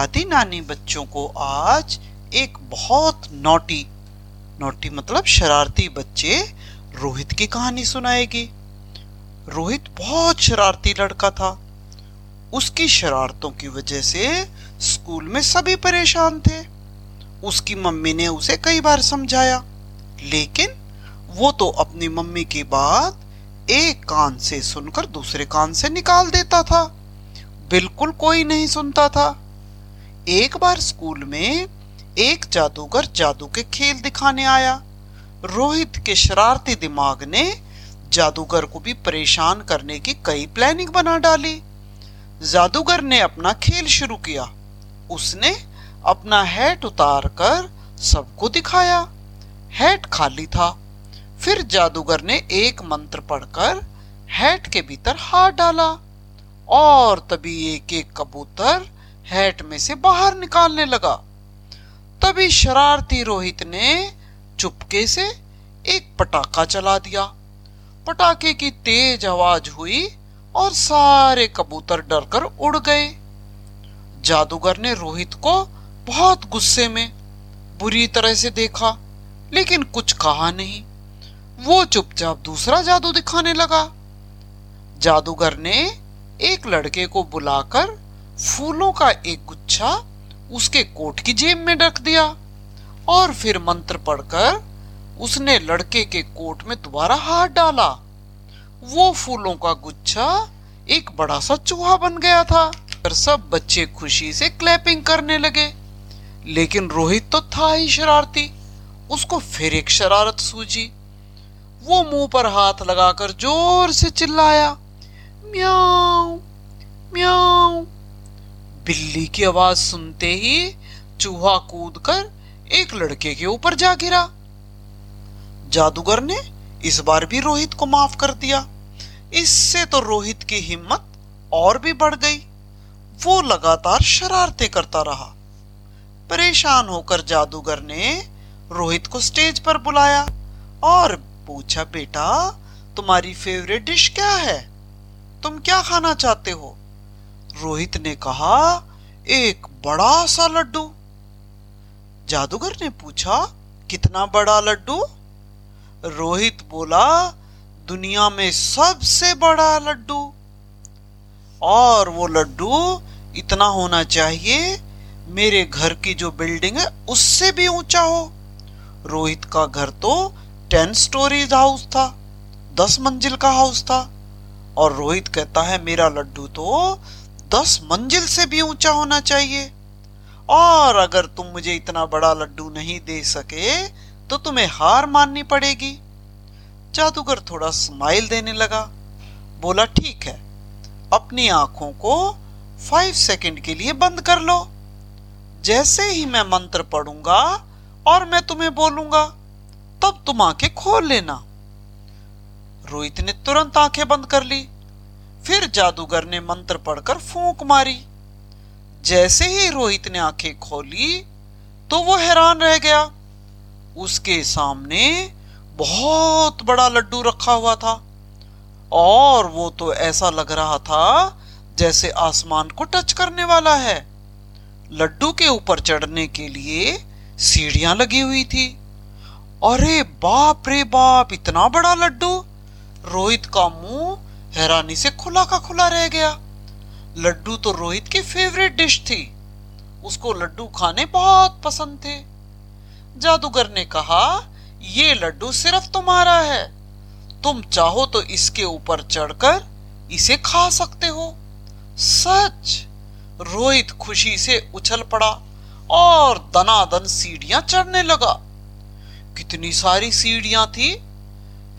दादी नानी बच्चों को आज एक बहुत नोटी नोटी मतलब शरारती बच्चे रोहित की कहानी सुनाएगी। रोहित बहुत शरारती लड़का था। उसकी शरारतों की वजह से स्कूल में सभी परेशान थे। उसकी मम्मी ने उसे कई बार समझाया, लेकिन वो तो अपनी मम्मी की बात एक कान से सुनकर दूसरे कान से निकाल देता था। बिल्कुल कोई नहीं सुनता था। एक बार स्कूल में एक जादूगर जादू के खेल दिखाने आया। रोहित के शरारती दिमाग ने जादूगर को भी परेशान करने की कई प्लानिंग बना डाली। जादूगर ने अपना खेल शुरू किया। उसने अपना हैट उतार कर सबको दिखाया। हैट खाली था। फिर जादूगर ने एक मंत्र पढ़कर हैट के भीतर हाथ डाला। और तभी एक एक कबूतर हैट में से बाहर निकालने लगा। तभी शरारती रोहित ने चुपके से एक पटाखा चला दिया। पटाखे की तेज आवाज़ हुई और सारे कबूतर डरकर उड़ गए। जादूगर ने रोहित को बहुत गुस्से में बुरी तरह से देखा, लेकिन कुछ कहा नहीं। वो चुपचाप दूसरा जादू दिखाने लगा। जादूगर ने एक लड़के को बुलाकर फूलों का एक गुच्छा उसके कोट की जेब में रख दिया और फिर मंत्र पढ़कर उसने लड़के के कोट में दोबारा हाथ डाला। वो फूलों का गुच्छा एक बड़ा सा चूहा बन गया था। पर सब बच्चे खुशी से क्लैपिंग करने लगे। लेकिन रोहित तो था ही शरारती। उसको फिर एक शरारत सूझी। वो मुँह पर हाथ लगाकर ज़ोर से चिल्लाया, म्याऊ म्याऊ बिल्ली की आवाज़ सुनते ही चूहा कूदकर एक लड़के के ऊपर जा गिरा। जादूगर ने इस बार भी रोहित को माफ़ कर दिया। इससे तो रोहित की हिम्मत और भी बढ़ गई। वो लगातार शरारतें करता रहा। परेशान होकर जादूगर ने रोहित को स्टेज पर बुलाया और पूछा, बेटा, तुम्हारी फेवरेट डिश क्या है? तुम क्या खाना चाहते हो? रोहित ने कहा एक बड़ा सा लड्डू। जादूगर ने पूछा, कितना बड़ा लड्डू? रोहित बोला, दुनिया में सबसे बड़ा लड्डू। और वो लड्डू इतना होना चाहिए, मेरे घर की जो बिल्डिंग है, उससे भी ऊँचा हो। रोहित का घर तो टेन स्टोरीज हाउस था, दस मंजिल का हाउस था। और रोहित कहता है, मेरा लड्डू तो दस मंजिल से भी ऊँचा होना चाहिए। और अगर तुम मुझे इतना बड़ा लड्डू नहीं दे सके तो तुम्हें हार माननी पड़ेगी। जादूगर थोड़ा स्माइल देने लगा। बोला, ठीक है, अपनी आँखों को फाइव सेकंड के लिए बंद कर लो। जैसे ही मैं मंत्र पढ़ूँगा और मैं तुम्हें बोलूँगा, तब तुम आँखें खोल लेना। रोहित ने तुरंत आँखें बंद कर ली। फिर जादूगर ने मंत्र पढ़कर फूंक मारी। जैसे ही रोहित ने आँखें खोली तो वो हैरान रह गया। उसके सामने बहुत बड़ा लड्डू रखा हुआ था, और वो तो ऐसा लग रहा था जैसे आसमान को टच करने वाला है। लड्डू के ऊपर चढ़ने के लिए सीढ़ियाँ लगी हुई थी। अरे बाप रे बाप, इतना बड़ा लड्डू! रोहित का मुँह हैरानी से खुला का खुला रह गया। लड्डू तो रोहित की फेवरेट डिश थी। उसको लड्डू खाने बहुत पसंद थे। जादूगर ने कहा, ये लड्डू सिर्फ़ तुम्हारा है। तुम चाहो तो इसके ऊपर चढ़कर इसे खा सकते हो। सच! रोहित खुशी से उछल पड़ा और दनादन सीढ़ियाँ चढ़ने लगा। कितनी सारी सीढ़ियाँ थी।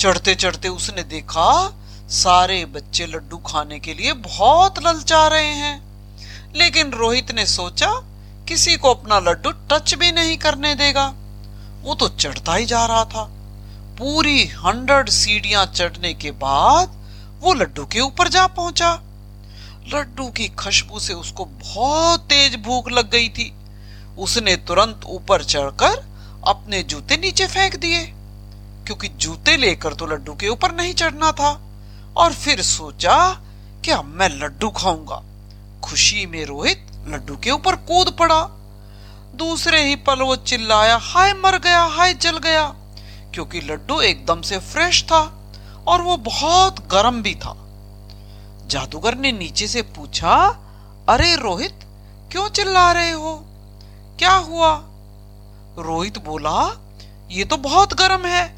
चढ़ते चढ़ते उसने देखा सारे बच्चे लड्डू खाने के लिए बहुत ललचा रहे हैं। लेकिन रोहित ने सोचा, किसी को अपना लड्डू टच भी नहीं करने देगा। वो तो चढ़ता ही जा रहा था। पूरी हंड्रेड सीढ़ियाँ चढ़ने के बाद वो लड्डू के ऊपर जा पहुँचा। लड्डू की खुशबू से उसको बहुत तेज भूख लग गई थी। उसने तुरंत ऊपर चढ़कर अपने जूते नीचे फेंक दिए। क्योंकि जूते लेकर तो लड्डू के ऊपर नहीं चढ़ना था। और फिर सोचा कि अब मैं लड्डू खाऊँगा। खुशी में रोहित लड्डू के ऊपर कूद पड़ा। दूसरे ही पल वो चिल्लाया, हाय, मर गया, हाय, जल गया। क्योंकि लड्डू एकदम से फ्रेश था और वो बहुत गर्म भी था। जादूगर ने नीचे से पूछा, अरे रोहित, क्यों चिल्ला रहे हो? क्या हुआ? रोहित बोला, ये तो बहुत गर्म है।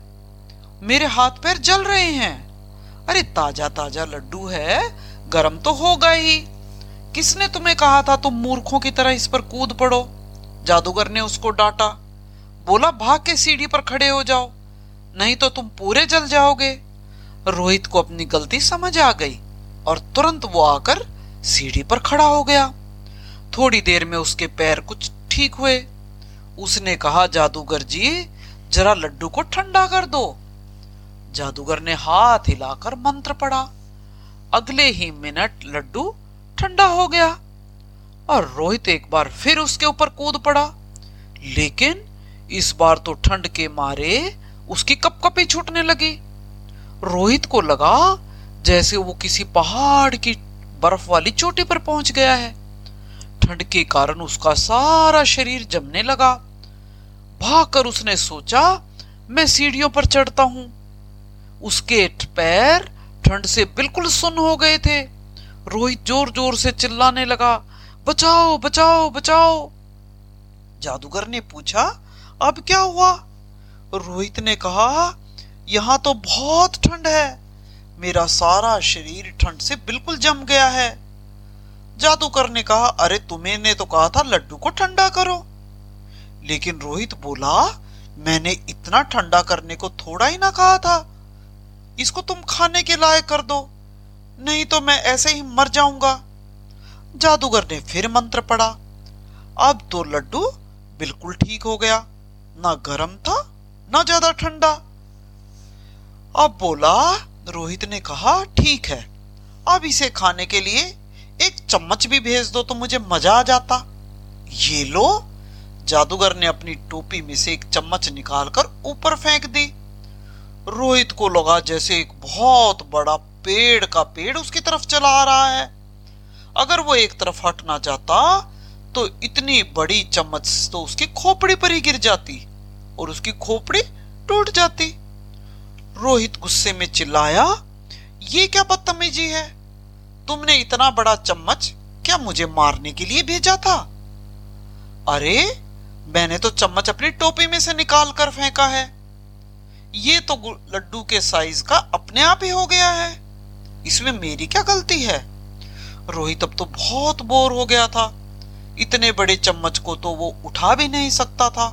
मेरे हाथ पैर जल रहे हैं। अरे ताज़ा ताज़ा लड्डू है, गर्म तो होगा ही। किसने तुम्हें कहा था तुम मूर्खों की तरह इस पर कूद पड़ो? जादूगर ने उसको डांटा। बोला, भाग के सीढ़ी पर खड़े हो जाओ, नहीं तो तुम पूरे जल जाओगे। रोहित को अपनी गलती समझ आ गई और तुरंत वो आकर सीढ़ी पर खड़ा हो गया। थोड़ी देर में उसके पैर कुछ ठीक हुए। उसने कहा, जादूगर जी, जरा लड्डू को ठंडा कर दो। जादूगर ने हाथ हिलाकर मंत्र पढ़ा। अगले ही मिनट लड्डू ठंडा हो गया और रोहित एक बार फिर उसके ऊपर कूद पड़ा। लेकिन इस बार तो ठंड के मारे उसकी कपकपी छूटने लगी। रोहित को लगा जैसे वो किसी पहाड़ की बर्फ़ वाली चोटी पर पहुँच गया है। ठंड के कारण उसका सारा शरीर जमने लगा। भागकर उसने सोचा, मैं सीढ़ियों पर चढ़ता हूँ। उसके पैर ठंड से बिल्कुल सुन हो गए थे। रोहित ज़ोर ज़ोर से चिल्लाने लगा, बचाओ बचाओ बचाओ! जादूगर ने पूछा, अब क्या हुआ? रोहित ने कहा, यहाँ तो बहुत ठंड है। मेरा सारा शरीर ठंड से बिल्कुल जम गया है। जादूगर ने कहा, अरे, तुम्हें ने तो कहा था लड्डू को ठंडा करो। लेकिन रोहित बोला, मैंने इतना ठंडा करने को थोड़ा ही ना कहा था। इसको तुम खाने के लायक कर दो, नहीं तो मैं ऐसे ही मर जाऊँगा। जादूगर ने फिर मंत्र पढ़ा। अब तो लड्डू बिल्कुल ठीक हो गया, ना गर्म था, ना ज़्यादा ठंडा। अब बोला, रोहित ने कहा, ठीक है, अब इसे खाने के लिए एक चम्मच भी भेज दो तो मुझे मज़ा आ जाता। ये लो। जादूगर ने अपनी टोपी में से एक चम्मच निकालकर ऊपर फेंक दी। रोहित को लगा जैसे एक बहुत बड़ा पेड़ का पेड़ उसकी तरफ़ चला आ रहा है। अगर वो एक तरफ़ हटना चाहता तो इतनी बड़ी चम्मच तो उसकी खोपड़ी पर ही गिर जाती और उसकी खोपड़ी टूट जाती। रोहित गुस्से में चिल्लाया, ये क्या बदतमीजी है? तुमने इतना बड़ा चम्मच क्या मुझे मारने के लिए भेजा था? अरे, मैंने तो चम्मच अपनी टोपी में से निकाल कर फेंका है। ये तो लड्डू के साइज़ का अपने आप ही हो गया है। इसमें मेरी क्या गलती है? रोहित अब तो बहुत बोर हो गया था। इतने बड़े चम्मच को तो वो उठा भी नहीं सकता था।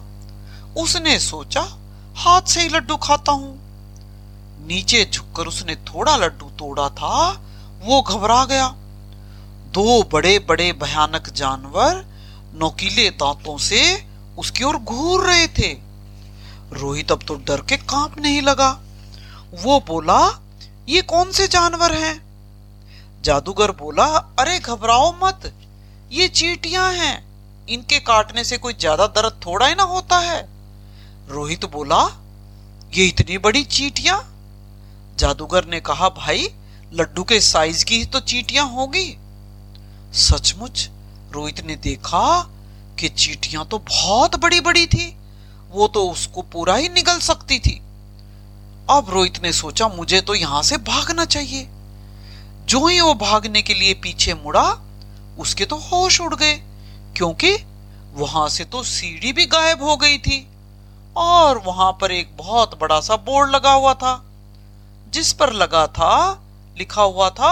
उसने सोचा, हाथ से ही लड्डू खाता हूँ। नीचे झुककर उसने थोड़ा लड्डू तोड़ा था, वो घबरा गया। दो बड़े बड़े भयानक जानवर नोकीले दांतों से उसकी ओर घूर रहे थे। रोहित अब तो डर के कांपने ही लगा। वो बोला, ये कौन से जानवर हैं? जादूगर बोला, अरे घबराओ मत, ये चीटियाँ हैं। इनके काटने से कोई ज़्यादा दर्द थोड़ा ही ना होता है। रोहित बोला, ये इतनी बड़ी चीटियाँ? जादूगर ने कहा, भाई, लड्डू के साइज़ की ही तो चीटियाँ होगी। सचमुच रोहित ने देखा कि चीटियाँ तो बहुत बड़ी बड़ी थी। वो तो उसको पूरा ही निगल सकती थी। अब रोहित ने सोचा, मुझे तो यहाँ से भागना चाहिए। जो ही वो भागने के लिए पीछे मुड़ा, उसके तो होश उड़ गए, क्योंकि वहाँ से तो सीढ़ी भी गायब हो गई थी, और वहाँ पर एक बहुत बड़ा सा बोर्ड लगा हुआ था, जिस पर लगा था, लिखा हुआ था,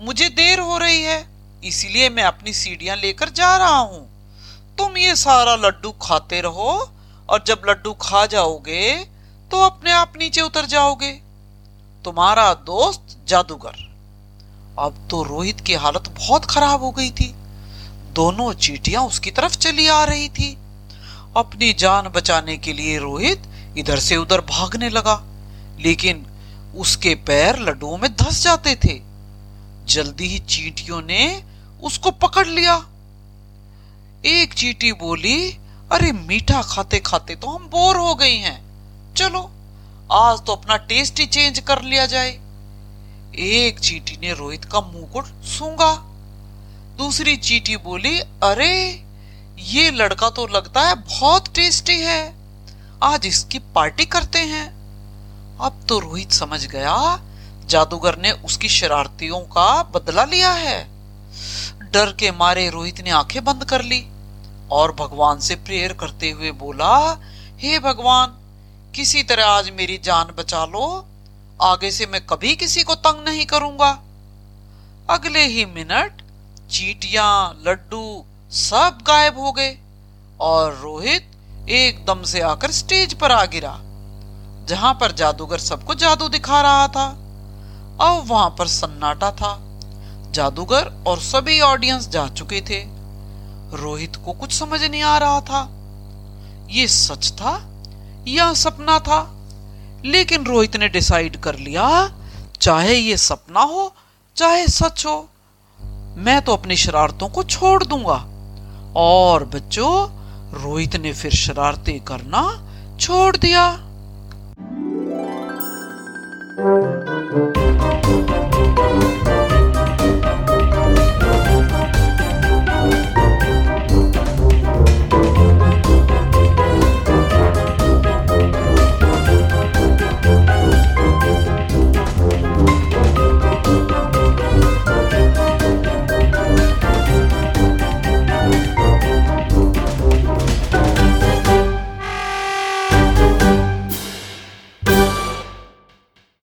मुझे देर हो रही है, इसीलिए मैं अपनी सीढ़ियाँ लेकर जा रहा हूँ। तुम ये सारा लड्डू खाते रहो और जब लड्डू खा जाओगे तो अपने आप नीचे उतर जाओगे। तुम्हारा दोस्त जादूगर। अब तो रोहित की हालत बहुत खराब हो गई थी। दोनों चीटियाँ उसकी तरफ़ चली आ रही थी। अपनी जान बचाने के लिए रोहित इधर से उधर भागने लगा, लेकिन उसके पैर लड्डुओं में धस जाते थे। जल्दी ही चींटियों ने उसको पकड़ लिया। एक चीटी बोली अरे मीठा खाते खाते तो हम बोर हो गई हैं। चलो, आज तो अपना टेस्ट ही चेंज कर लिया जाए। एक चीटी ने रोहित का को सूँगा दूसरी चीटी बोली, अरे, ये लड़का तो लगता है बहुत टेस्टी है। आज इसकी पार्टी करते हैं। अब तो रोहित समझ गया, जादूगर ने उसकी शरारतियों का बदला लिया है। डर के मारे रोहित ने आँखें बंद कर ली। और भगवान से प्रेयर करते हुए बोला, हे भगवान, किसी तरह आज मेरी जान बचा लो। आगे से मैं कभी किसी को तंग नहीं करूँगा। अगले ही मिनट चीटियाँ, लड्डू सब गायब हो गए और रोहित एकदम से आकर स्टेज पर आ गिरा, जहाँ पर जादूगर सबको जादू दिखा रहा था। अब वहाँ पर सन्नाटा था। जादूगर और सभी ऑडियंस जा चुके थे। रोहित को कुछ समझ नहीं आ रहा था। ये सच था या सपना था? लेकिन रोहित ने डिसाइड कर लिया, चाहे ये सपना हो, चाहे सच हो, मैं तो अपनी शरारतों को छोड़ दूँगा। और बच्चों, रोहित ने फिर शरारतें करना छोड़ दिया।